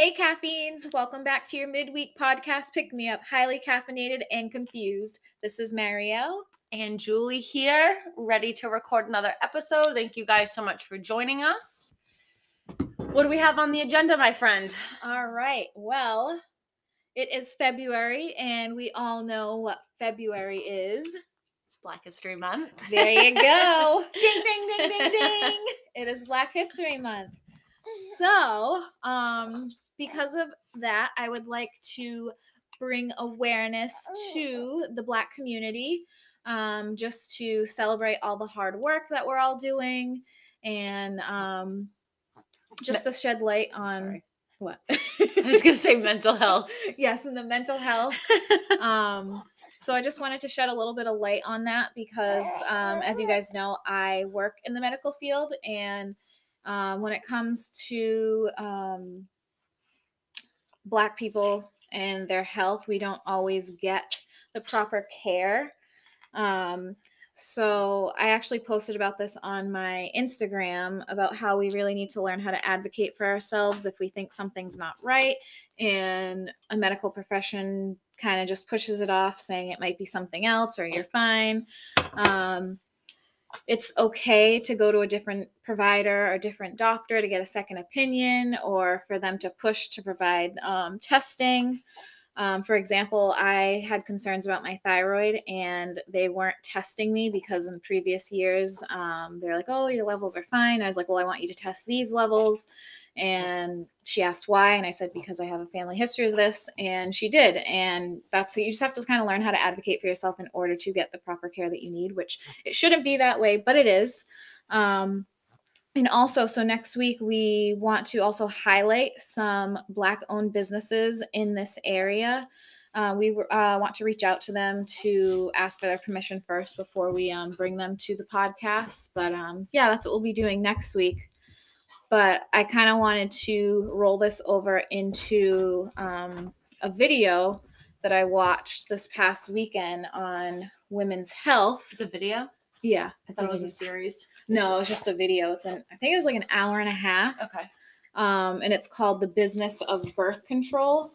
Hey, caffeines! Welcome back to your midweek podcast pick me up, highly caffeinated and confused. This is Marielle. and Julie here, ready to record another episode. Thank you guys so much for joining us. What do we have on the agenda, my friend? All right, well, it is February, and we all know what February is. It's Black History Month. There you go. ding, ding, ding, ding, ding. It is Black History Month. So, um, because of that, I would like to bring awareness to the Black community, um, just to celebrate all the hard work that we're all doing, and um, just to shed light on Sorry. what. I was gonna say mental health. yes, and the mental health um, so I just wanted to shed a little bit of light on that because, um, as you guys know, I work in the medical field, and um, when it comes to um, Black people and their health, we don't always get the proper care. Um, so I actually posted about this on my Instagram about how we really need to learn how to advocate for ourselves if we think something's not right and a medical profession kind of just pushes it off saying it might be something else or you're fine um, it's okay to go to a different provider or different doctor to get a second opinion or for them to push to provide um, testing. Um, for example i had concerns about my thyroid and they weren't testing me because in previous years um, they're like oh your levels are fine. I was like well i want you to test these levels and she asked why and i said because i have a family history of this and she did. And that's you just have to kind of learn how to advocate for yourself in order to get the proper care that you need which it shouldn't be that way but it is. Um, and also so next week we want to also highlight some black owned businesses in this area. Uh, we uh, want to reach out to them to ask for their permission first before we um, bring them to the podcast but um, yeah that's what we'll be doing next week but I kind of wanted to roll this over into um, a video that I watched this past weekend on women's health. It's a video. Yeah, I it's it was a series. no, it's just a video. It's an I think it was like an hour and a half, Okay. um, and it's called "The Business of Birth Control,"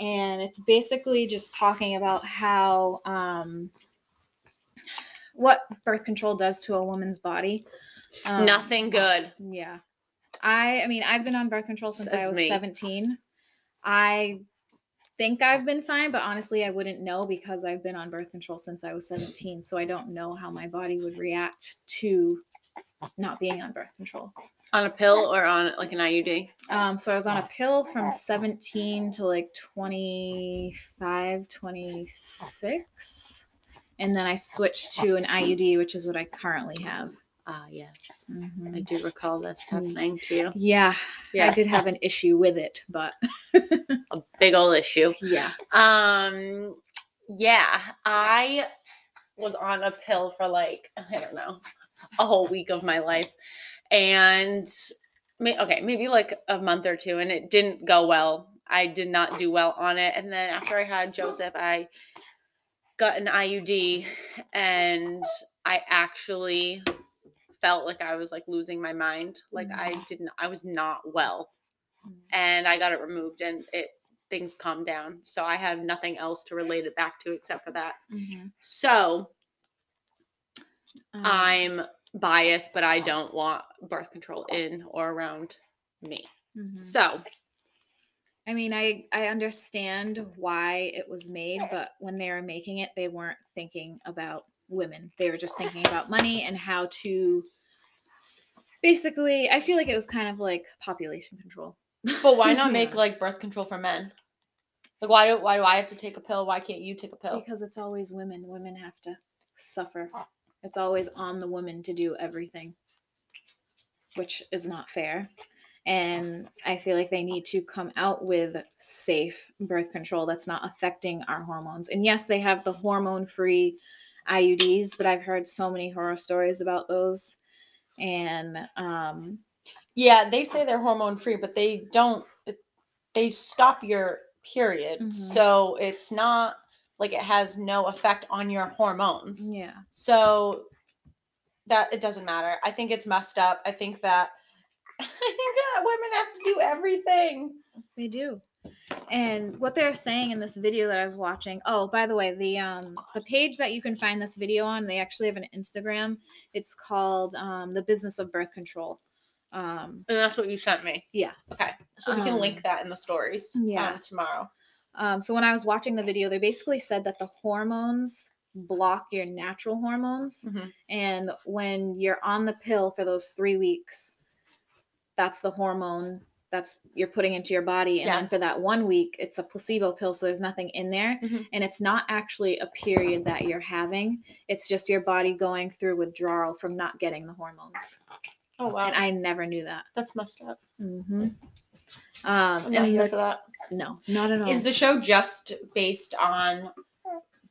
and it's basically just talking about how um, what birth control does to a woman's body. Um, Nothing good. yeah. I I mean, I've been on birth control since I was me. 17. I think I've been fine, but honestly, I wouldn't know because I've been on birth control since I was 17. So I don't know how my body would react to not being on birth control. On a pill or on like an IUD? Um, so I was on a pill from 17 to like 25, 26. And then I switched to an IUD, which is what I currently have. Ah, yes. Mhm. I do recall this happening to you. Yeah, Yeah, I did have an issue with it, but a big old issue. yeah. Um, yeah, I was on a pill for like I don't know a whole week of my life, and may, okay, maybe like a month or two, and it didn't go well. I did not do well on it, and then after I had Joseph, I got an IUD, and I actually felt like I was like losing my mind. Like I didn't, I was not well and I got it removed and it things calmed down. So I have nothing else to relate it back to except for that. Mhm. So Um, I'm biased, but I don't want birth control in or around me. mhm. So I mean, I I understand why it was made, but when they were making it, they weren't thinking about women. They were just thinking about money and how to. Basically, I feel like it was kind of like population control. but why not make like birth control for men? Like why do why do I have to take a pill? Why can't you take a pill? Because it's always women. Women have to suffer. It's always on the woman to do everything, which is not fair. And I feel like they need to come out with safe birth control that's not affecting our hormones. And yes, they have the hormone free IUDs, but I've heard so many horror stories about those. And um, Yeah, they say they're hormone free, but they don't. it- They stop your period, Mhm. so it's not like it has no effect on your hormones. yeah. So that it doesn't matter. I think it's messed up. I think that I think that women have to do everything. They do. And what they're saying in this video that I was watching. Oh, by the way, the um the page that you can find this video on, they actually have an Instagram. It's called um the business of birth control. Um And that's what you sent me. Yeah. Okay. So we can Um, link that in the stories. yeah. um, tomorrow. um so when I was watching the video, they basically said that the hormones block your natural hormones Mhm. and when you're on the pill for those 3 weeks that's the hormone that's you're putting into your body and Yeah. then for that one week it's a placebo pill so there's nothing in there Mhm. and it's not actually a period that you're having it's just your body going through withdrawal from not getting the hormones Oh wow. and i never knew that that's messed up. mm-hmm. um I'm not here for that. no not at all Is the show just based on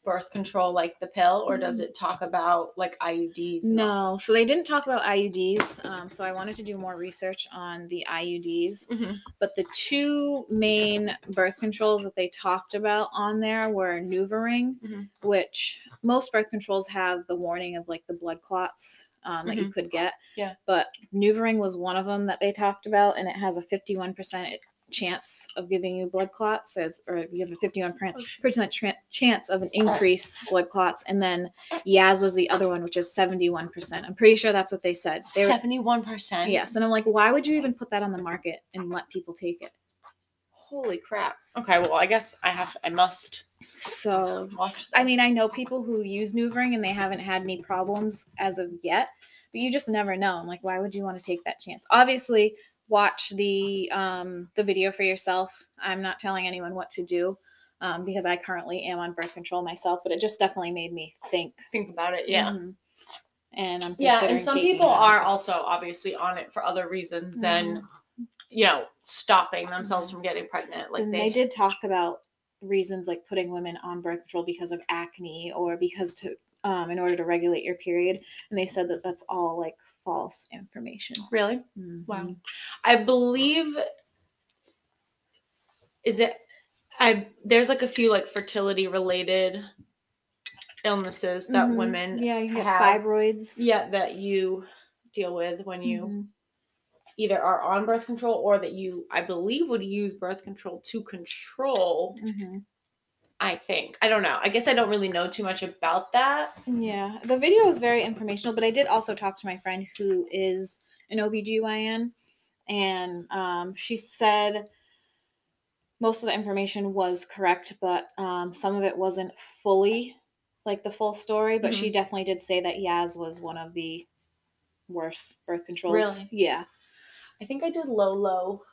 birth control like the pill or does it talk about like IUDs? and all? no so they didn't talk about iuds um, so i wanted to do more research on the iuds Mhm. but the two main birth controls that they talked about on there were NuvaRing, Mhm. which most birth controls have the warning of like the blood clots um, that you could get. Yeah. But NuvaRing was one of them that they talked about, and it has a 51% chance of giving you blood clots, as or you have a 51% tra- chance of an increased blood clots. And then Yaz was the other one, which is 71%. I'm pretty sure that's what they said. They were- 71%. Yes, and I'm like, why would you even put that on the market and let people take it? Holy crap. Okay, well, I guess I have I must So, watch this. I mean, I know people who use Nuvaring and they haven't had any problems as of yet, but you just never know. I'm like, why would you want to take that chance? Obviously, watch the um, the video for yourself. I'm not telling anyone what to do um, because I currently am on birth control myself, but it just definitely made me think. think about it. Yeah. Mhm. And I'm Yeah, and some people it. are also obviously on it for other reasons than you know stopping themselves from getting pregnant. Like they, they did talk about reasons like putting women on birth control because of acne or because to um, in order to regulate your period and they said that that's all like false information really. Mhm. Wow. I believe is it I there's like a few like fertility related illnesses that Mhm. women yeah you have- fibroids yeah that you deal with when you Mhm. either are on birth control or that you I believe would use birth control to control Mhm. I think. I don't know. I guess I don't really know too much about that. yeah the video was very informational but i did also talk to my friend who is an obgyn and um, she said most of the information was correct but um, some of it wasn't fully like the full story but she definitely did say that yaz was one of the worst birth controls Really? yeah I think I did low low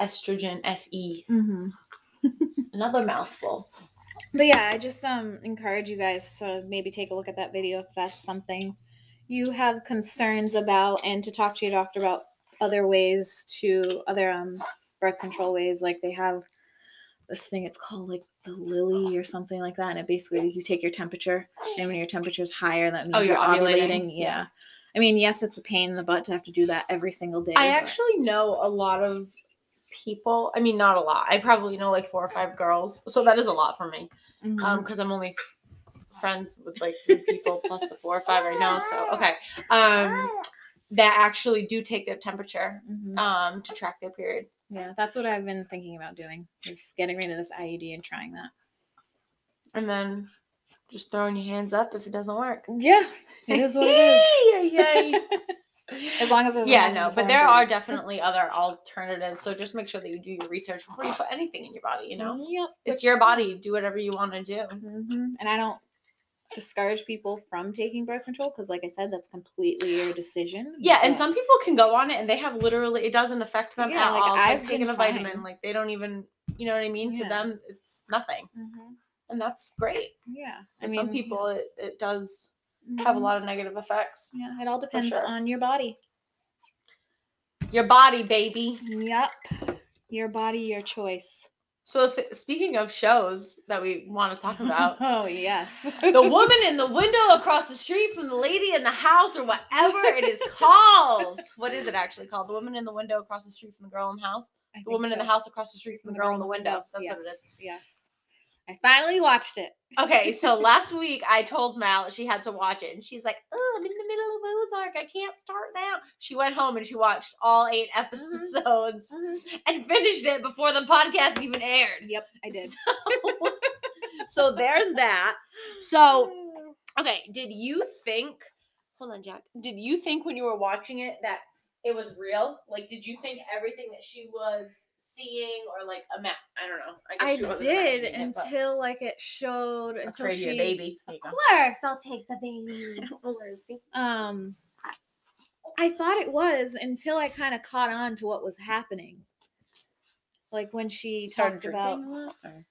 estrogen FE. mm-hmm. Another mouthful. but yeah i just um encourage you guys to maybe take a look at that video if that's something you have concerns about and to talk to your doctor about other ways to other um birth control ways like they have this thing it's called like the lily or something like that and it basically you take your temperature and when your temperature is higher that means Oh, you're, you're ovulating? ovulating yeah. Yeah. i mean yes it's a pain in the butt to have to do that every single day I but- actually know a lot of people. I mean, not a lot. I probably know like four or five girls. So that is a lot for me. Mhm. Um, because I'm only f- friends with like three people plus the four or five I know. So okay. Um, that actually do take their temperature Mhm. um to track their period. yeah that's what i've been thinking about doing is getting rid of this iud and trying that And then just throwing your hands up if it doesn't work. yeah it is what it is Yay, yay. as long as there's yeah, no, but there are definitely other alternatives. So just make sure that you do your research before you put anything in your body. You know, Yep. it's your body. Do whatever you want to do. hmm And I don't discourage people from taking birth control because, like I said, that's completely your decision. Yeah, and some people can go on it and they have literally it doesn't affect them Yeah, at like, all. It's I've taking been a vitamin. Like they don't even, you know what I mean? To them, it's nothing, Mhm. and that's great. Yeah. I For some people, it, it does yeah. Have a Mhm. lot of negative effects. Yeah, it all depends sure. on your body. Your body, baby. Yep. Your body, your choice. So th- speaking of shows that we want to talk about, oh, yes. the woman in the window across the street from the lady in the house, or whatever it is called. What is it actually called? The woman in the window across the street from the girl in the house. I The woman in the house across the street from the girl in the window. That's yes. what it is. Yes. I finally watched it. Okay, so last week I told Mal she had to watch it, and she's like, "Oh, I'm in the middle of Ozark. I can't start now." She went home and she watched all eight episodes and finished it before the podcast even aired. Yep, I did. So, so there's that. So okay, did you think? Hold on, Jack. Did you think when you were watching it that it was real? Like, did you think everything that she was seeing, or like a map? I don't know. I guess she wasn't did imagining it, until like it showed That's until right she here, baby. Of course, I'll take the baby. I don't know where his baby. Um, I thought it was until I kind of caught on to what was happening. Like when she started talked about, drinking a lot, or-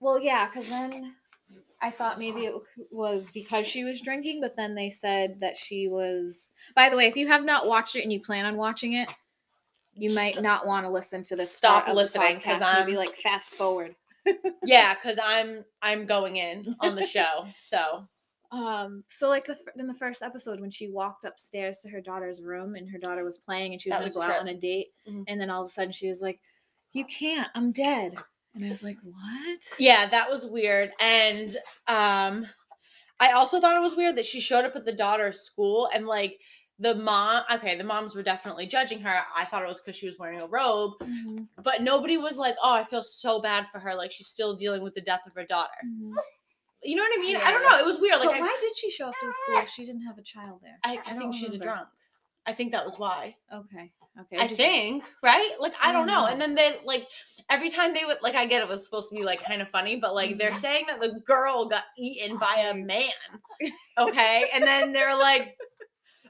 well, yeah, because then I thought maybe it was because she was drinking, but then they said that she was. By the way, if you have not watched it and you plan on watching it, you might Stop- not want to listen to this. stop part of the listening, 'cause podcast, Maybe I'm- like fast forward. Yeah, because I'm I'm going in on the show. So Um, so like the in the first episode when she walked upstairs to her daughter's room and her daughter was playing and she was That gonna was go out on a date Mhm. and then all of a sudden she was like, "You can't, I'm dead," and I was like, "What?" yeah, that was weird. And um I also thought it was weird that she showed up at the daughter's school and like the mom okay, the moms were definitely judging her. I thought it was because she was wearing a robe, Mhm, but nobody was like, Oh, I feel so bad for her. Like she's still dealing with the death of her daughter. mhm. You know what I mean? I don't know. It was weird. Like I, why did she show up to school if she didn't have a child there? I, I, don't think she's a drunk. I think that was why. Okay, okay. I think, right? Like I, I don't know. know. And then they like every time they would like I get it was supposed to be like kind of funny, but like they're Mhm. saying that the girl got eaten by a man. Okay. And then they're like,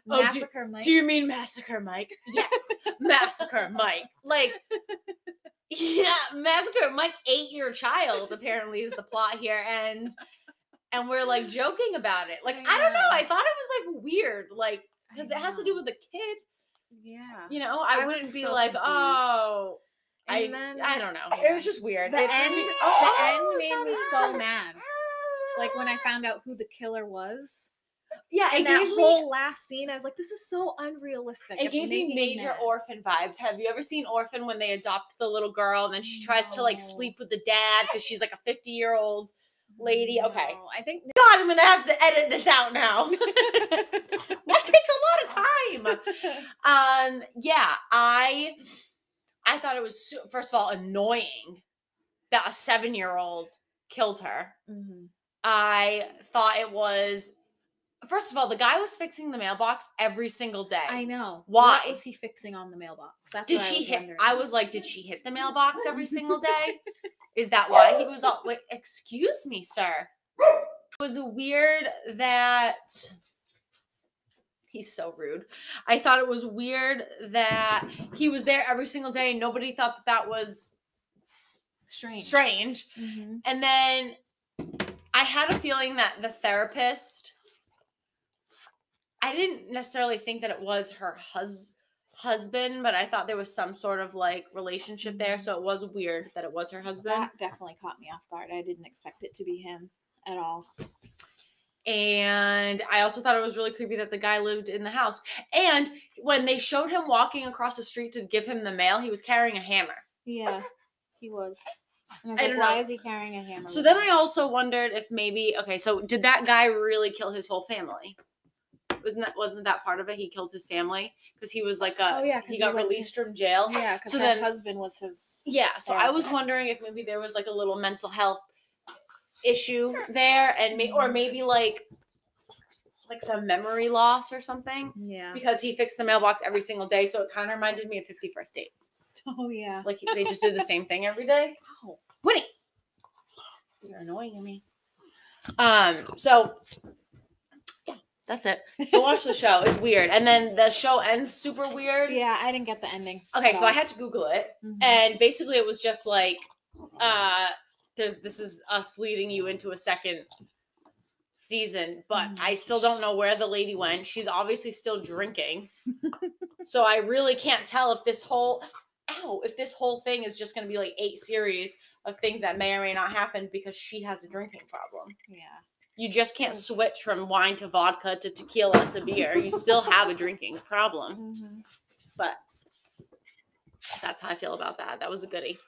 Oh, do- Mike. Do you mean massacre Mike? Yes. massacre Mike. Like Yeah, massacre Mike ate your child, apparently is the plot here. And and we're like joking about it. Like, I don't know. I thought it was like weird, like, because it has to do with the kid. Yeah. You know, I, I wouldn't be so like, confused. oh, I, And then- I don't know. It was just weird. The It end, made me- the oh, end made me sorry. so mad. Like when I found out who the killer was. Yeah, And that whole me last scene, I was like, this is so unrealistic. it It's gave me major mad. orphan vibes. Have you ever seen Orphan when they adopt the little girl and then she tries to like sleep with the dad because she's like a 50 year old lady? Okay. I think God, I'm gonna have to edit this out now. that takes a lot of time. Um, yeah, I I thought it was first of all annoying that a seven year old killed her. Mhm. I thought it was first of all, the guy was fixing the mailbox every single day. I know. Why? What was he fixing on the mailbox? That's Did what I she was hit? wondering. I was like, did she hit the mailbox every single day? Is that why he was all like, excuse me, sir? It was weird that he's so rude. I thought it was weird that he was there every single day and nobody thought that that was strange. strange. Mhm. And then I had a feeling that the therapist, I didn't necessarily think that it was her hus- husband, but I thought there was some sort of like relationship there. So it was weird that it was her husband. That definitely caught me off guard. I didn't expect it to be him at all. And I also thought it was really creepy that the guy lived in the house. And when they showed him walking across the street to give him the mail, he was carrying a hammer. Yeah, he was. And I was I like, don't why know. is he carrying a hammer? So then? I also wondered if maybe okay, so did that guy really kill his whole family? Wasn't that wasn't that part of it? He killed his family because he was like a Oh, yeah, 'cause he got went released from jail. Yeah, because So her then- husband was his. Yeah, so I was Therapist. wondering if maybe there was like a little mental health issue there, and may, or maybe like like some memory loss or something Yeah. because he fixed the mailbox every single day. So it kind of reminded me of Fifty First Dates. Oh yeah. Like they just did the same thing every day. Ow. Winnie, you're annoying me. Um. So yeah, that's it. Go watch the show. It's weird, and then the show ends super weird. Yeah, I didn't get the ending. Okay, so I had to Google it, Mhm. and basically it was just like, uh, there's this is us leading you into a second season, but Mhm. I still don't know where the lady went. She's obviously still drinking, so I really can't tell if this whole ow if this whole thing is just going to be like eight series of things that may or may not happen because she has a drinking problem. Yeah. You just can't switch from wine to vodka to tequila to beer. You still have a drinking problem. Mhm. But that's how I feel about that. That was a goodie.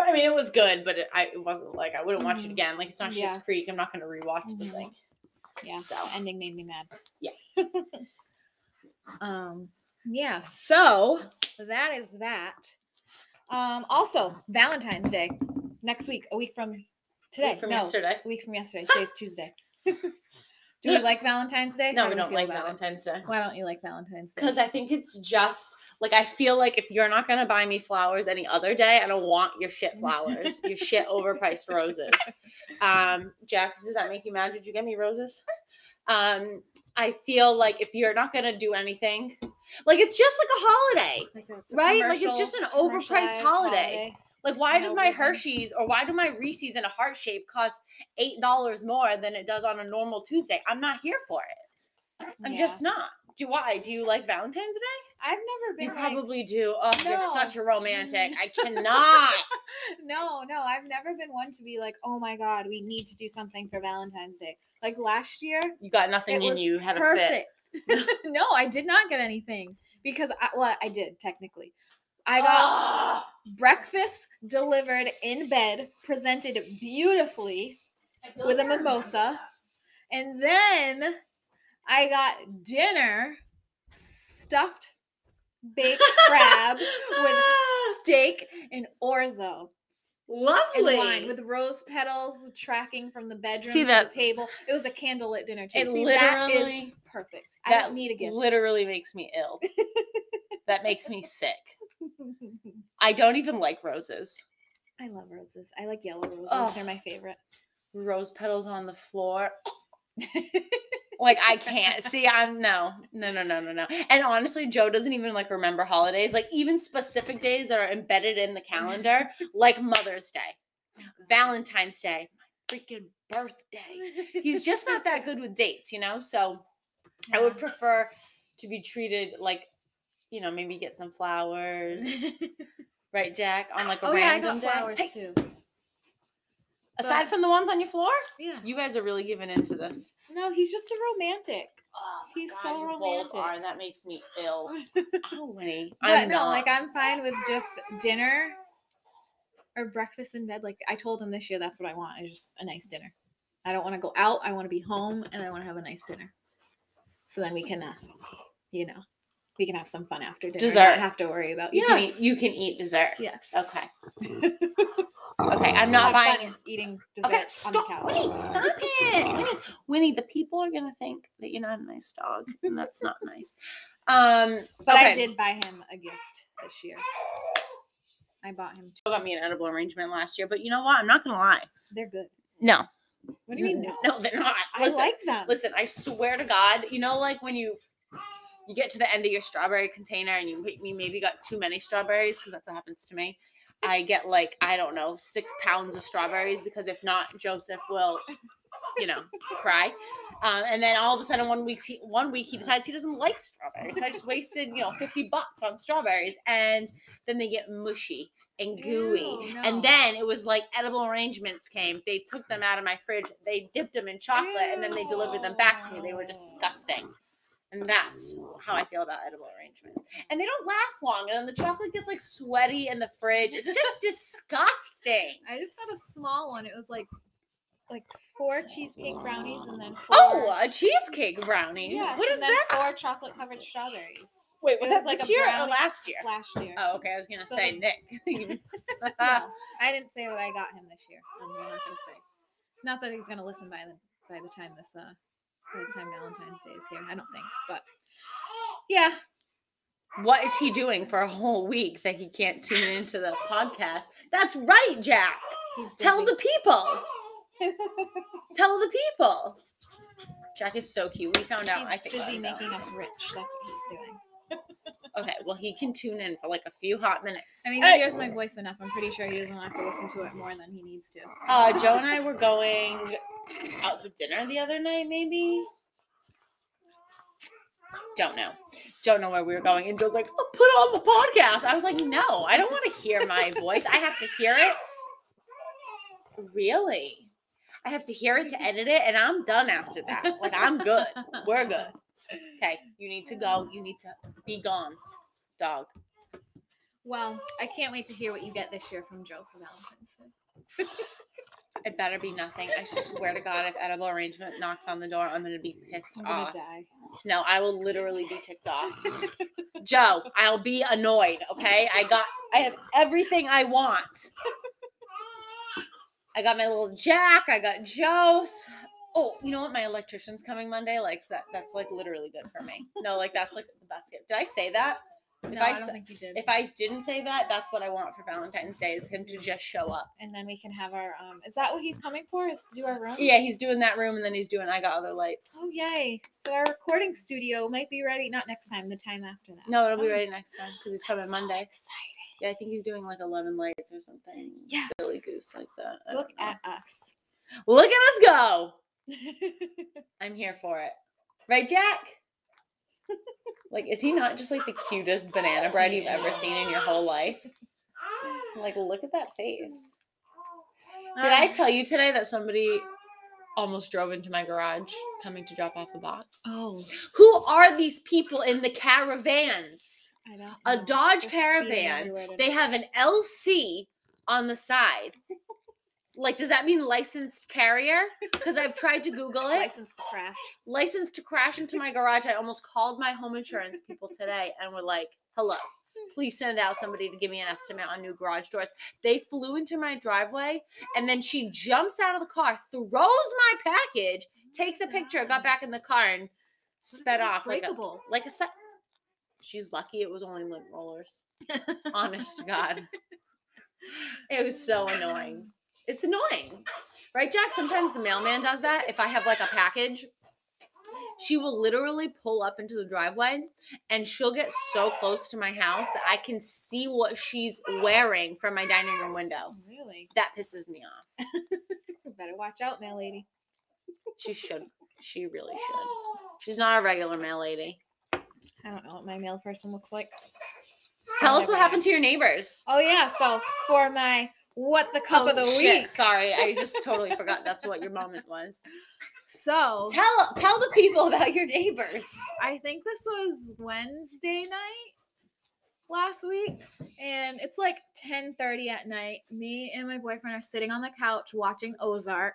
I mean, it was good, but it, I, it wasn't like I wouldn't watch it Mhm. again. Like it's not Yeah. Schitt's Creek. I'm not gonna rewatch the Mhm. thing. Yeah. So. ending made me mad. Yeah. um. Yeah. So that is that. Um. Also, Valentine's Day next week. A week from today. from no, yesterday. A week from yesterday. Today's Tuesday. Do we like Valentine's Day? No, How we do don't like about it? Valentine's Day. Why don't you like Valentine's Day? Because I think it's just like I feel like if you're not gonna buy me flowers any other day, I don't want your shit flowers, your shit overpriced roses. Um, Jack, does that make you mad? Did you get me roses? Um, I feel like if you're not gonna do anything, like it's just like a holiday. Like right? Like, it's just an overpriced commercialized holiday. Like, why does my reason. Hershey's or why do my Reese's in a heart shape cost eight dollars more than it does on a normal Tuesday? I'm not here for it. I'm Yeah. just not. Do why? Do you like Valentine's Day? I've never been You like- probably do. Oh, you're such a romantic. I cannot. no, no, I've never been one to be like, oh my god, we need to do something for Valentine's Day. Like last year, You got nothing it in was you. Had a fit. no, I did not get anything because I, well, I did technically. I got Ah! breakfast delivered in bed, presented beautifully, with a mimosa. and then I got dinner stuffed baked crab with steak and orzo. and Lovely. wine with rose petals tracking from the bedroom See to that- the table. It was a candlelit dinner too. It See, that is literally- perfect. I that don't need a gift. literally makes me ill. that makes me sick. I don't even like roses. I love roses. I like yellow roses. Oh. They're my favorite. Rose petals on the floor. like I can't see. I'm no, no, no, no, no, no. And honestly, Joe doesn't even like remember holidays, like even specific days that are embedded in the calendar, like Mother's Day, Valentine's Day, my freaking birthday. He's just not that good with dates, you know. So I would prefer to be treated like, you know, maybe get some flowers, right, Jack, on like a oh yeah, I random got day. flowers too. Aside but- from the ones on your floor, Yeah. you guys are really giving into this. No, he's just a romantic. Oh He's God, so you romantic. Both are, and that makes me ill. Ow, Winnie. But I'm no, not. like I'm fine with just dinner or breakfast in bed. Like I told him this year, that's what I want. Is just a nice dinner. I don't want to go out. I want to be home, and I want to have a nice dinner. So then we can, uh, you know, we can have some fun after dinner. Dessert. Not have to worry about. you can eat. You can eat dessert. Yes. Okay. Okay. I'm not buying. fun eating dessert Okay. on the Stop. couch. Winnie, stop it. Winnie, Winnie, the people are gonna think that you're not a nice dog, and that's not nice. Um, But I okay. did buy him a gift this year. I bought him. Two. got me an edible arrangement last year, but you know what? I'm not gonna lie. They're good. No. What do you mean? No, No, they're not. I Listen, like them. Listen, I swear to God, you know, like when you you get to the end of your strawberry container and you, you maybe got too many strawberries because that's what happens to me. I get like I don't know six pounds of strawberries because if not, Joseph will, you know, cry. Um, and then all of a sudden, one week he, one week he decides he doesn't like strawberries, so I just wasted you know fifty bucks on strawberries, and then they get mushy and gooey. Ew, no. And then it was like edible arrangements came. They took them out of my fridge, they dipped them in chocolate, and then they delivered them back to me. They were Ew. disgusting. And that's how I feel about edible arrangements. And they don't last long. And then the chocolate gets like sweaty in the fridge. It's just disgusting. I just got a small one. It was like like four cheesecake brownies and then four. Oh, a cheesecake brownie. yes, what is and then that? Four chocolate covered strawberries Wait, was it that was like this year or last year? last year. Oh, okay. I was gonna So say the- Nick. No, I didn't say what I got him this year. I'm not gonna say. Not that he's gonna listen by the by the time this uh by the time Valentine's Day is here. I don't think, but yeah. what is he doing for a whole week that he can't tune into the podcast? That's right, Jack. Tell the people. Tell the people. Jack is so cute. We found out. he's I think busy making us rich. That's what he's doing. Okay, well, he can tune in for like a few hot minutes. I mean, he hears my voice enough. I'm pretty sure he doesn't have to listen to it more than he needs to. Uh, Joe and I were going out to dinner the other night, maybe. Don't know. Don't know where we were going. And Joe's like, oh, put on the podcast. I was like, no, I don't want to hear my voice. I have to hear it. Really? I have to hear it to edit it, and I'm done after that. Like, I'm good. We're good. Okay, you need to go. You need to be gone, dog. Well, I can't wait to hear what you get this year from Joe for Valentine's Day. It better be nothing. I swear to God, if edible arrangement knocks on the door, I'm gonna be pissed I'm gonna off. die. No, I will literally be ticked off. Joe, I'll be annoyed. Okay, I got, I have everything I want. I got my little Jack. I got Joe's. Oh, you know what? My electrician's coming Monday. Like that. That's like literally good for me. No, like that's like the best gift. Did I say that? If no, I I, don't think you did. If I didn't say that, that's what I want for Valentine's Day is him to just show up. and then we can have our um is that what he's coming for? Is to do our room? Yeah, he's doing that room and then he's doing I got other lights. Oh yay. So our recording studio might be ready not next time, the time after that. No, it'll be Oh, ready next time because he's coming so Monday. exciting. Yeah, I think he's doing like 11 lights or something. Silly goose like that. I Look at us. Look at us go. I'm here for it. Right, Jack? like, is he not just like the cutest banana bread you've ever seen in your whole life? Like, look at that face. Did I tell you today that somebody almost drove into my garage coming to drop off a box? Oh, Who are these people in the caravans? A. Dodge They're speeding Caravan. everywhere. They have an LC on the side. Like, does that mean licensed carrier? Because I've tried to Google it. license to crash. Licensed to crash into my garage. I almost called my home insurance people today and were like, hello, please send out somebody to give me an estimate on new garage doors. They flew into my driveway and then she jumps out of the car, throws my package, takes a picture, got back in the car, and sped off like a, breakable. like a se- She's lucky it was only lint rollers. Honest to God. It was so annoying. It's annoying. Right, Jack? Sometimes the mailman does that. If I have like a package, she will literally pull up into the driveway and she'll get so close to my house that I can see what she's wearing from my dining room window. Really? That pisses me off. Better watch out, mail lady. She should. She really should. She's not a regular mail lady. I don't know what my mail person looks like. Tell us what happened to your neighbors. Oh yeah, so for my what the cup of the Oh, shit, week. Sorry, I just totally forgot that's what your moment was. So Tell tell the people about your neighbors. I think this was Wednesday night last week, and it's like 10:30 at night. Me and my boyfriend are sitting on the couch watching Ozark,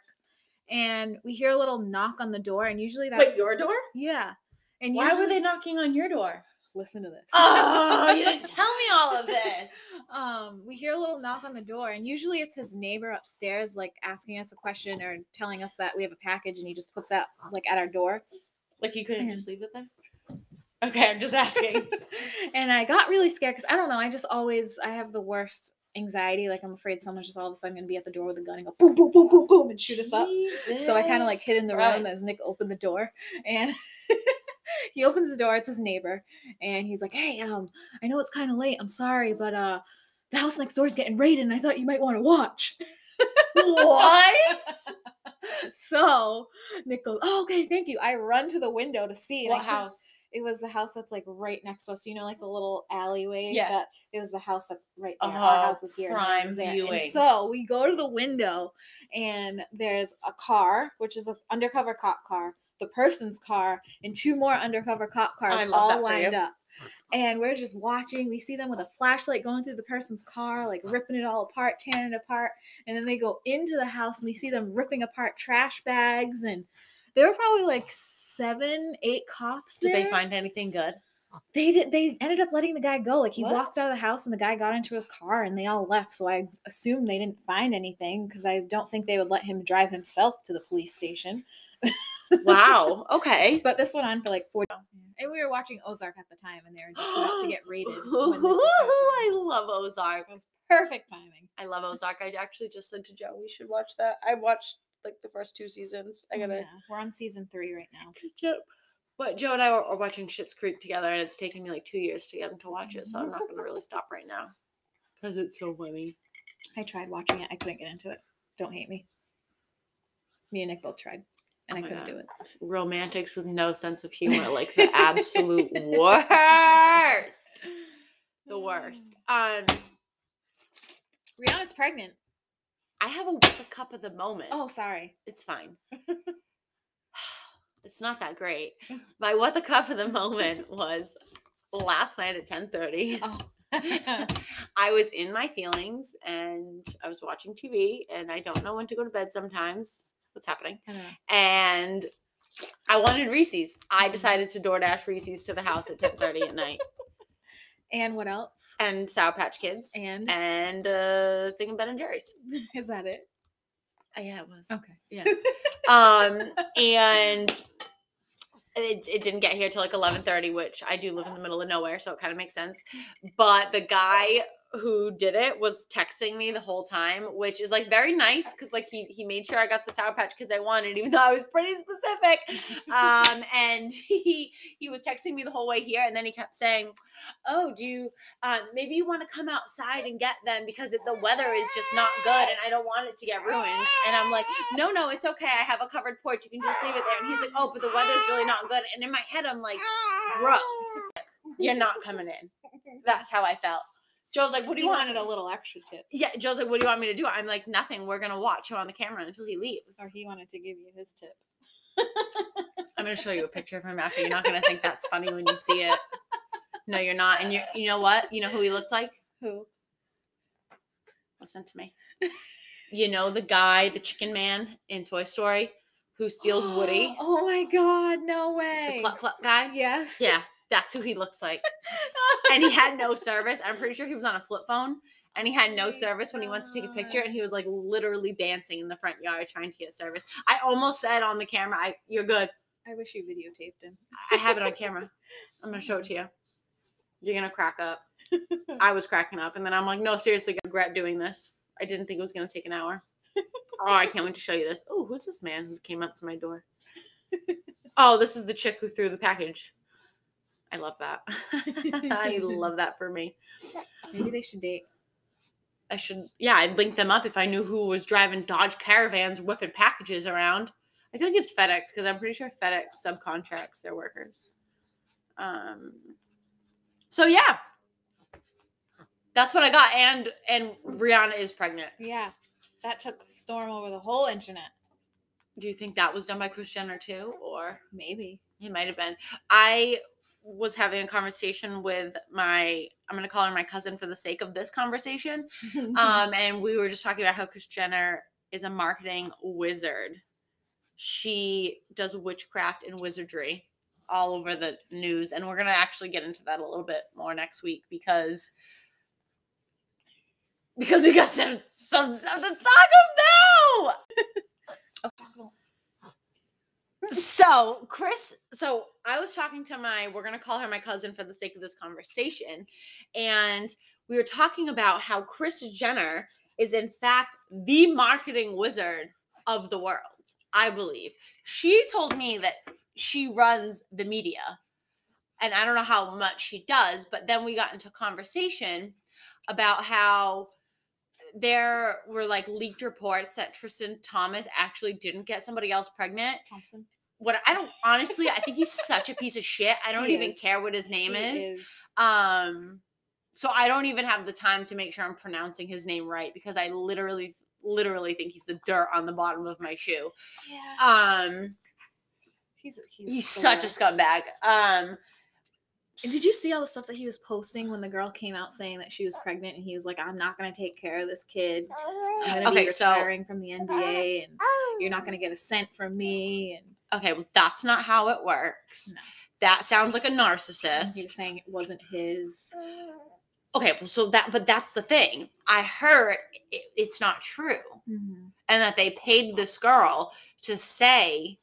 and we hear a little knock on the door, and usually that's Wait, your door? Yeah, and Why were they knocking on your door? Listen to this? Oh, you didn't tell me all of this. um, we hear a little knock on the door, and usually it's his neighbor upstairs, like asking us a question or telling us that we have a package, and he just puts that like at our door. Like you couldn't just leave it there? Okay, I'm just asking. and I got really scared because I don't know. I just always I have the worst anxiety. Like I'm afraid someone's just all of a sudden gonna be at the door with a gun and go boom, boom, boom, boom, boom, and shoot us up. So I kind of like hid in the room as Nick opened the door, and he opens the door. It's his neighbor, and he's like, "Hey, um, I know it's kind of late. I'm sorry, but uh, the house next door is getting raided, and I thought you might want to watch." what? so Nick goes, "Oh, okay, thank you." I run to the window to see. what house? It was the house that's like right next to us. You know, like the little alleyway. Yeah. That it was the house that's right there. Oh, Our house is here. prime is there. And viewing. so we go to the window, and there's a car, which is an undercover cop car, the person's car, and two more undercover cop cars all lined up. And we're just watching. We see them with a flashlight going through the person's car, like ripping it all apart, tearing it apart. And then they go into the house, and we see them ripping apart trash bags. And there were probably like seven, eight cops. Did they find anything good? they did they ended up letting the guy go like he What? walked out of the house and the guy got into his car and they all left so i assume they didn't find anything because i don't think they would let him drive himself to the police station Wow. Okay. but this went on for like 40 and we were watching ozark at the time and they were just about to get rated. when this was I love Ozark. So it was perfect timing I love Ozark. I actually just said to Joe we should watch that. I watched like the first two seasons. I gotta Yeah, we're on season three right now catch up. But Joe and I are, are watching Schitt's Creek together, and it's taken me like two years to get him to watch it. So I'm not gonna really stop right now because it's so funny. i tried watching it i couldn't get into it don't hate me me and nick both tried and Oh i couldn't God. do it Romantics with no sense of humor, like the absolute worst. The worst. Um, rihanna's pregnant I have a what the cup of the moment. oh sorry it's fine. it's not that great. My what the cup of the moment was last night at 10:30. oh I was in my feelings and I was watching TV and I don't know when to go to bed sometimes. What's happening? I don't. And I wanted Reese's. I Mhm. decided to DoorDash Reese's to the house at 10:30 at night. And what else? And Sour Patch Kids. And And uh thing of Ben and Jerry's. is that it? Uh, yeah, it was. Okay. Yeah. um and it, it didn't get here till like 11:30 which I do live in the middle of nowhere so it kind of makes sense but the guy who did it was texting me the whole time which is like very nice cuz like he he made sure I got the sour patch kids I wanted even though I was pretty specific. Um and he he was texting me the whole way here and then he kept saying oh do you um maybe you want to come outside and get them because it, the weather is just not good and I don't want it to get ruined. And I'm like no no it's okay I have a covered porch you can just leave it there. And he's like oh but the weather's really not good. And in my head I'm like bro you're not coming in. That's how I felt Joe's like what do you want wanted a little extra tip, yeah Joe's like what do you want me to do I'm like nothing we're gonna watch him on the camera until he leaves or he wanted to give you his tip. I'm gonna show you a picture of him after. You're not gonna think that's funny when you see it. No, you're not. And you you know what? You know who he looks like? Who? Listen to me. You know the guy, the chicken man in Toy Story, who steals Woody, Oh my god, no way. the cluck cluck guy. Yes. Yeah, that's who he looks like. And he had no service. I'm pretty sure he was on a flip phone. And he had no oh my service when he went to take a picture, and he was like literally dancing in the front yard trying to get service. I almost said on the camera, "I, you're good. I wish you videotaped him. I have it on camera. I'm gonna show it to you. You're gonna crack up. I was cracking up, and then I'm like, no, seriously, I regret doing this. I didn't think it was gonna take an hour. oh, I can't wait to show you this. Oh, who's this man who came up to my door? oh, this is the chick who threw the package. I love that. I love that for me. Maybe they should date. I should, yeah, I'd link them up if I knew who was driving Dodge Caravans whipping packages around. I think it's FedEx because I'm pretty sure FedEx subcontracts their workers. Um, so yeah, that's what I got, and and Rihanna is pregnant. Yeah. That took storm over the whole internet. Do you think that was done by Kris Jenner too, or Maybe. it might have been? I was having a conversation with my I'm gonna call her my cousin for the sake of this conversation. um, and we were just talking about how Kris Jenner is a marketing wizard. She does witchcraft and wizardry all over the news, and we're gonna actually get into that a little bit more next week because because we got some some stuff to talk about. so Kris, so I was talking to my, we're gonna call her my cousin for the sake of this conversation, and we were talking about how Kris Jenner is in fact the marketing wizard of the world. I believe she told me that she runs the media, and I don't know how much she does, but then we got into conversation about how there were like leaked reports that Tristan Thomas actually didn't get somebody else pregnant Thompson. what I don't honestly, I think he's such a piece of shit. I don't He even is. care what his name He is. Um so I don't even have the time to make sure I'm pronouncing his name right because I literally literally think he's the dirt on the bottom of my shoe. Yeah. Um He's he's, he's such a scumbag. Um And did you see all the stuff that he was posting when the girl came out saying that she was pregnant and he was like, "I'm not going to take care of this kid. I'm going to Okay, be so- retiring from the NBA, and you're not going to get a cent from me." And okay, well, that's not how it works. No. That sounds like a narcissist. he was saying it wasn't his. Okay, well, so that, but that's the thing. I heard it, it's not true. Mm-hmm. and that they paid this girl to say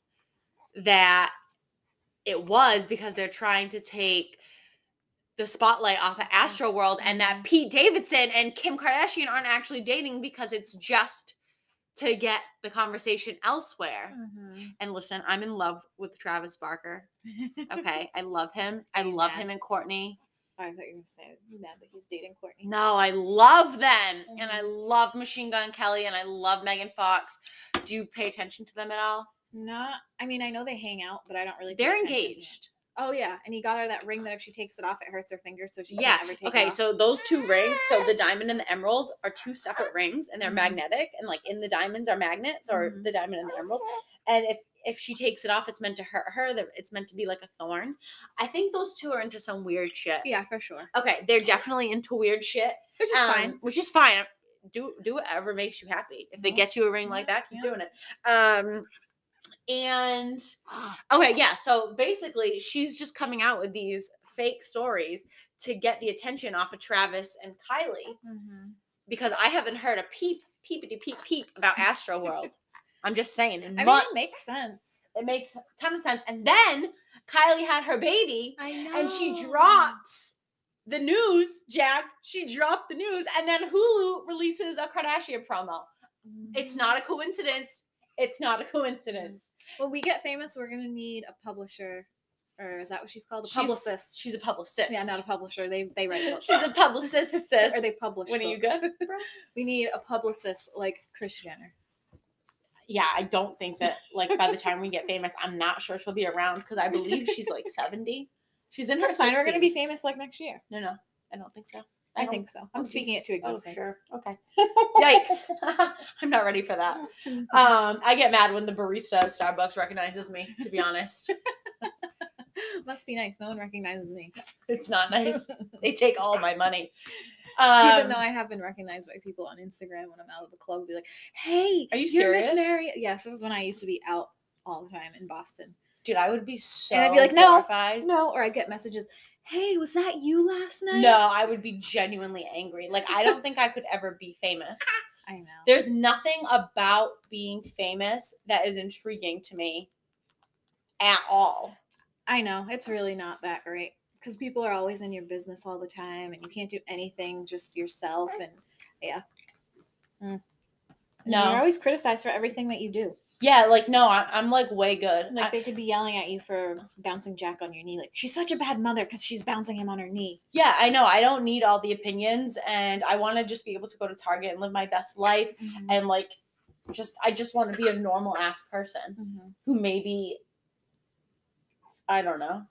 that it was because they're trying to take the spotlight off of Astro World and that Mhm. Pete Davidson and Kim Kardashian aren't actually dating because it's just to get the conversation elsewhere. And listen, I'm in love with Travis Barker. Okay, I love him. I love him and Courtney. I thought you were going to say you mad that he's dating Courtney. No, I love them. And I Mhm. love Machine Gun Kelly and I love Megan Fox. Do you pay attention to them at all? Not. I mean, I know they hang out, but I don't really. pay They're attention to it. engaged. Oh yeah, and he got her that ring that if she takes it off, it hurts her fingers, so she Yeah. can't ever take it Okay, so those two rings, so the diamond and the emerald are two separate rings and they're Mhm. magnetic and like in the diamonds are magnets or Mhm. the diamond and the emerald. And if if she takes it off, it's meant to hurt her. That it's meant to be like a thorn. I think those two are into some weird shit. Yeah, for sure. Okay, they're definitely into weird shit, Which is um, fine. Which is fine. Do do whatever makes you happy. If they Mhm. get you a ring like that, keep Yeah. doing it. Um, and okay, yeah. So basically, she's just coming out with these fake stories to get the attention off of Travis and Kylie Mhm. because I haven't heard a peep, peepity peep peep about Astro World. I'm just saying. In I mean, it makes sense. it makes a ton of sense. And then Kylie had her baby, and she drops the news. Jack, she dropped the news, and then Hulu releases a Kardashian promo. It's Mhm. not a coincidence. It's not a coincidence. When we get famous, we're gonna need a publisher, or is that what she's called? A She's- publicist. She's a publicist. yeah, not a publisher. They they write books. She's a publicist, sis. or they publish. When are you books. good? we need a publicist like Kris Jenner. yeah, I don't think that like by the time we get famous, I'm not sure she'll be around because I believe she's like 70. She's in her fine. We're gonna be 60s. famous like next year. No, no, I don't think so. I think so. I'm oh, speaking it to Oh, sure. Okay. Yikes. I'm not ready for that. Um, I get mad when the barista at Starbucks recognizes me, to be honest. Must be nice. No one recognizes me. It's not nice. They take all my money. Um, Even though I have been recognized by people on Instagram when I'm out of the club, be like, "Hey, Are you Miss serious? Mary." Yes, this is when I used to be out all the time in Boston. dude, I would be so I'd be like, "No, horrified. No, or I'd get messages, "Hey, was that you last night?" No, I would be genuinely angry. Like, I don't think I could ever be famous. I know. There's nothing about being famous that is intriguing to me at all. I know it's really not that great because people are always in your business all the time, and you can't do anything just yourself. And yeah, Mm. No. you're always criticized for everything that you do. Yeah, like no, I, I'm like way good. Like I- they could be yelling at you for bouncing Jack on your knee. Like she's such a bad mother because she's bouncing him on her knee. yeah, I know. I don't need all the opinions, and I want to just be able to go to Target and live my best life, and like, just I just want to be a normal ass person Mhm. who maybe, I don't know,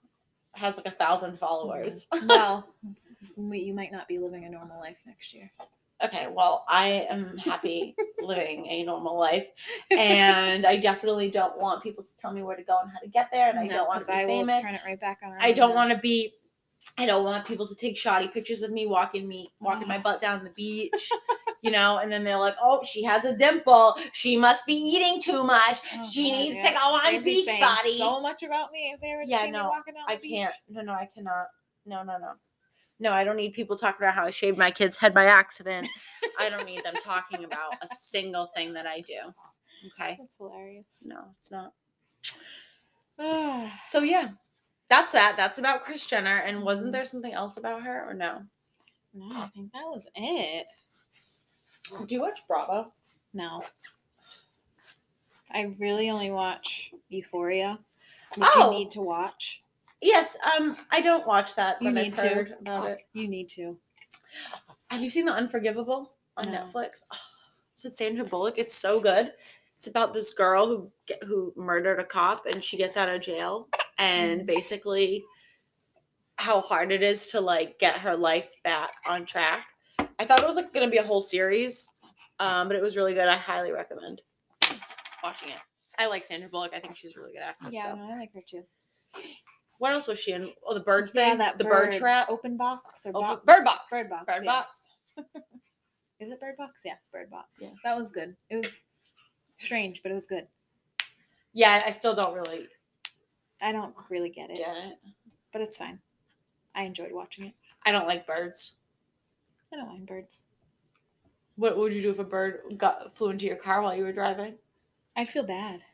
has like a thousand followers. well, you might not be living a normal life next year. Okay, well, I am happy living a normal life, and I definitely don't want people to tell me where to go and how to get there, and I don't want to be I famous. turn it right back on. I don't want to be. I don't want people to take shoddy pictures of me walking me walking my butt down the beach, you know, and then they're like, "Oh, she has a dimple. She must be eating too much. Oh, she God, needs yeah. to go on They'd beach saying body." So much about me if they were Yeah, no, walking down I the beach. can't. No, no, I cannot. No, no, no. No, I don't need people talking about how I shaved my kid's head by accident. I don't need them talking about a single thing that I do. Okay. That's hilarious. No, it's not. So yeah, that's that. That's about Kris Jenner. And wasn't there something else about her or no? No, I think that was it. Do you watch Bravo? No. I really only watch Euphoria, which Oh. you need to watch. Yes. Um, I don't watch that, You but need I've to. heard about it. You need to. Have you seen The Unforgivable on No. Netflix? Oh, it's with Sandra Bullock. It's so good. It's about this girl who get, who murdered a cop and she gets out of jail and Mhm. basically how hard it is to like get her life back on track. I thought it was like going to be a whole series, um, but it was really good. I highly recommend watching it. I like Sandra Bullock. I think she's a really good actress. Yeah, so. no, I like her too. What else was she in? Oh, the bird thing. Yeah, that the bird, trap. open box or Oh, box. bird box. Bird Box, Bird yeah. box. Is it Bird Box? Yeah, Bird Box. Yeah. That was good. It was strange, but it was good. Yeah, I still don't really I don't really get it, get it. but it's fine. I enjoyed watching it. I don't like birds. I don't mind birds. What would you do if a bird got flew into your car while you were driving? I'd feel bad.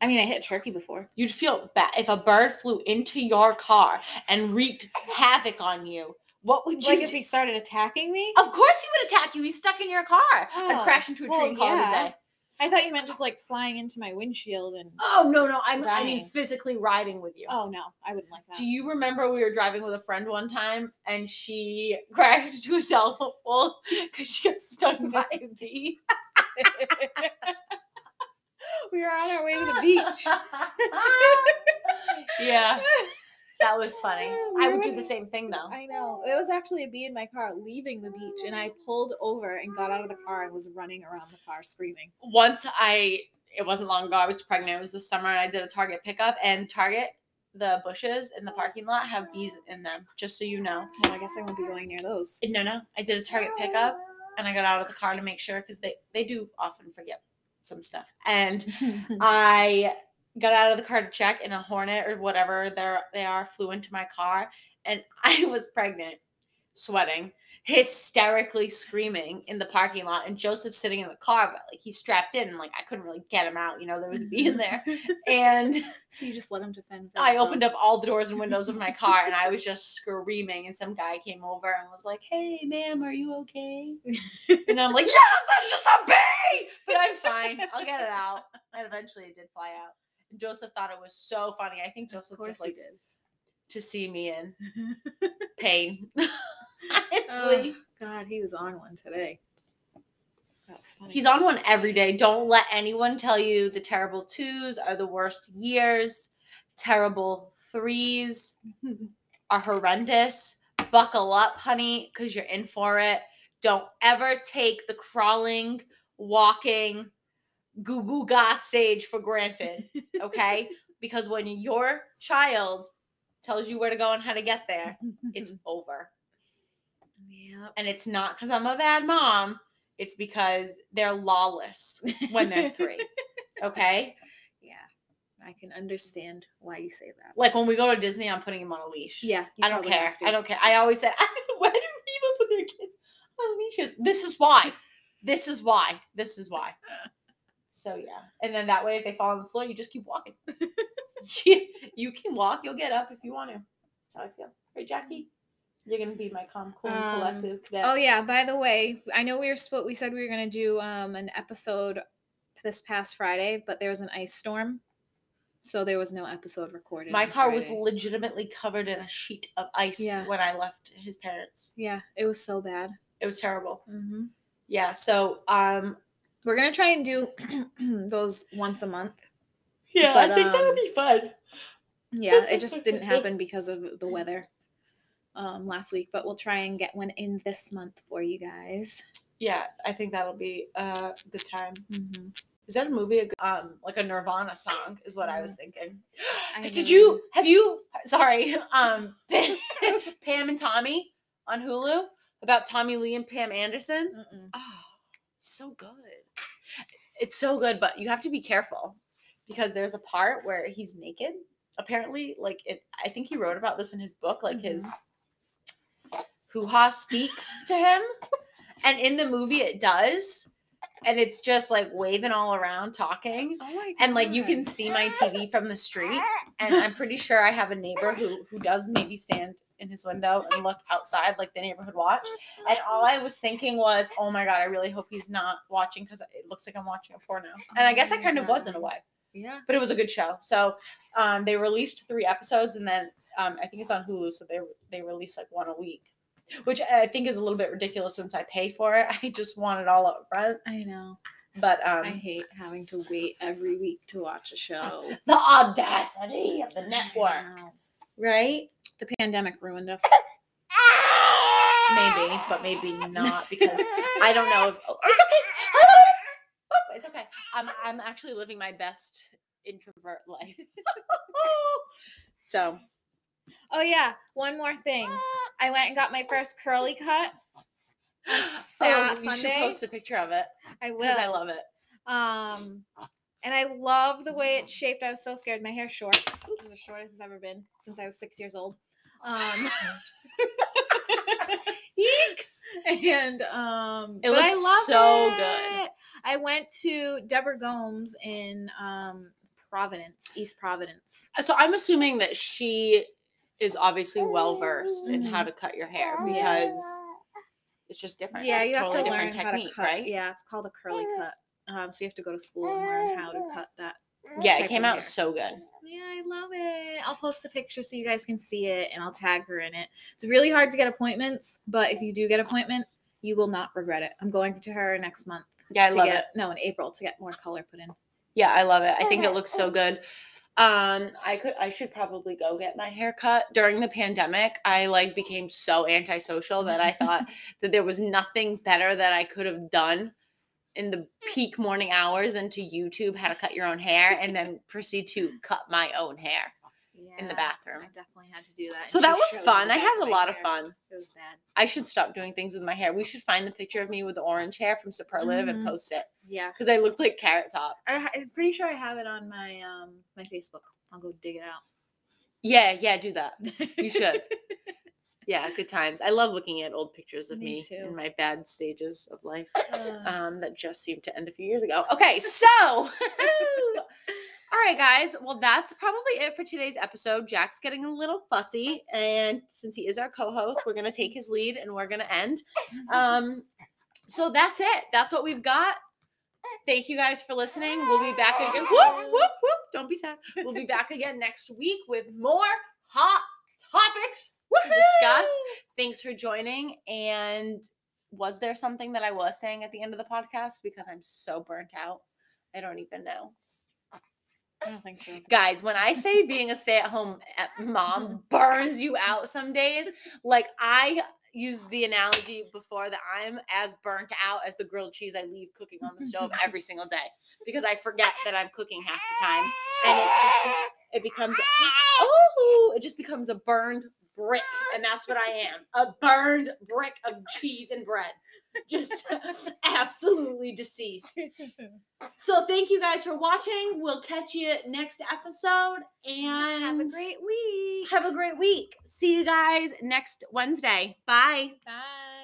I mean, I hit a turkey before. You'd feel bad if a bird flew into your car and wreaked havoc on you. What would you Like do? if he started attacking me? of course he would attack you. He's stuck in your car. I'd Oh, crash into a tree well, and call yeah. I thought you meant just like flying into my windshield and. Oh no, no, I'm, I mean physically riding with you. Oh no, I wouldn't like that. Do you remember we were driving with a friend one time and she crashed into a telephone pole because she got stung by a bee? we were on our way to the beach. yeah, that was funny. We I would do the same thing though. I know. It was actually a bee in my car leaving the beach, and I pulled over and got out of the car and was running around the car screaming. Once I it wasn't long ago. I was pregnant. It was this summer, and I did a Target pickup. And Target, the bushes in the parking lot have bees in them. Just so you know. Well, I guess I won't be going near those. No, no. I did a Target pickup, and I got out of the car to make sure because they they do often forget some stuff. And I got out of the car to check, and a hornet or whatever they they are flew into my car, and I was pregnant, sweating, hysterically screaming in the parking lot, and Joseph sitting in the car, but like he's strapped in, and like I couldn't really get him out. You know, there was a bee in mm-hmm. there, and so you just let him defend. For I opened up all the doors and windows of my car, and I was just screaming. And some guy came over and was like, "Hey, ma'am, are you okay?" And I'm like, "Yes, that's just a bee, but I'm fine. I'll get it out." And eventually, it did fly out. And Joseph thought it was so funny. I think Joseph just did. to see me in pain. Oh, God, he was on one today. That's funny. He's on one every day. Don't let anyone tell you the terrible twos are the worst years. Terrible threes are horrendous. Buckle up, honey, because you're in for it. Don't ever take the crawling, walking, goo goo ga stage for granted, okay? because when your child tells you where to go and how to get there, it's over. Yep. And it's not because I'm a bad mom, it's because they're lawless when they're three, okay? Yeah, I can understand why you say that. Like when we go to Disney, I'm putting him on a leash. Yeah, I don't care. I don't care. I always say, why do people put their kids on leashes? This is why. This is why. This is why. So yeah, and then that way, if they fall on the floor, you just keep walking. you, can walk. You'll get up if you want to. That's how I feel. Right, Jackie? You're gonna be my calm, cool, Um, collective cadet. Oh yeah. By the way, I know we were spo- we said we were gonna do um an episode this past Friday, but there was an ice storm, so there was no episode recorded. My car was legitimately covered in a sheet of ice Yeah. when I left his parents. yeah, it was so bad. It was terrible. hmm Yeah. So um. We're gonna try and do those once a month. Yeah, But, I think that would um, be fun. Yeah, it just didn't happen because of the weather um last week, but we'll try and get one in this month for you guys. Yeah, I think that'll be a good time. Mm-hmm. Is that a movie? A good, um, like a Nirvana song is what I was thinking. I Did you have you? Sorry, um, Pam and Tommy on Hulu about Tommy Lee and Pam Anderson. Mm-mm. Oh, it's so good. It's so good, but you have to be careful because there's a part where he's naked. Apparently, like it. I think he wrote about this in his book. Like his hoo ha speaks to him, and in the movie it does, and it's just like waving all around, talking Oh and like you can see my TV from the street, and I'm pretty sure I have a neighbor who who does maybe stand in his window and look outside like the neighborhood watch. And all I was thinking was, oh my god, I really hope he's not watching because it looks like I'm watching a porno. And I guess I Oh kind of was in a way, Yeah. but it was a good show. So um, they released three episodes, and then um, I think it's on Hulu, so they they release like one a week. Which I think is a little bit ridiculous since I pay for it. I just want it all up front. I know. But um, I hate having to wait every week to watch a show. the audacity of the network, right? The pandemic ruined us. Maybe, but maybe not because I don't know if oh, it's okay. Oh, it's okay. I'm I'm actually living my best introvert life. so Oh yeah, one more thing. I went and got my first curly cut. On Sa- oh, you should post a picture of it I will. because I love it. Um, and I love the way it's shaped. I was so scared. My hair's short. It's the shortest it's ever been since I was six years old. Um, and um, It looks love so good. it. I went to Deborah Gomes in um Providence, East Providence. So I'm assuming that she is obviously well versed in how to cut your hair because it's just different. Yeah, it's you have to learn how to cut. right? Yeah, it's called a curly cut. Um, so you have to go to school and learn how to cut that. Yeah, it came out hair. so good. Yeah, I love it. I'll post a picture so you guys can see it and I'll tag her in it. It's really hard to get appointments, but if you do get appointment, you will not regret it. I'm going to her next month. Yeah, I love get, it. No, in April to get more color put in. Yeah, I love it. I think it looks so good. Um, I could I should probably go get my hair cut. During the pandemic, I like became so antisocial that I thought that there was nothing better that I could have done in the peak morning hours into YouTube how to cut your own hair and then proceed to cut my own hair. In the bathroom. I definitely had to do that. So that was fun. I had a lot of fun. It was bad. I should stop doing things with my hair. We should find the picture of me with the orange hair from Superlative and Mhm. post it Yeah, because I looked like Carrot Top. I, I'm pretty sure I have it on my um my Facebook. I'll go dig it out. Yeah, yeah, do that. You should. Yeah, good times. I love looking at old pictures of Me me, in my bad stages of life Uh, um, that just seemed to end a few years ago. Okay, so. All right, guys. Well, that's probably it for today's episode. Jack's getting a little fussy, and since he is our co-host, we're gonna take his lead and we're gonna end. Um, so that's it. That's what we've got. Thank you guys for listening. We'll be back again. Whoop, whoop, whoop. Don't be sad. We'll be back again next week with more hot topics to discuss. Thanks for joining. And was there something that I was saying at the end of the podcast? Because I'm so burnt out. I don't even know. I don't think so. Guys, when I say being a stay at home eh, mom burns you out some days, like I use the analogy before that I'm as burnt out as the grilled cheese I leave cooking on the stove every single day because I forget that I'm cooking half the time and it just it becomes oh it just becomes a burned brick and that's what I am a burned brick of cheese and bread just absolutely deceased. So thank you guys for watching. We'll catch you next episode and Have a great week. have a great week. See you guys next wednesday. Bye. Bye.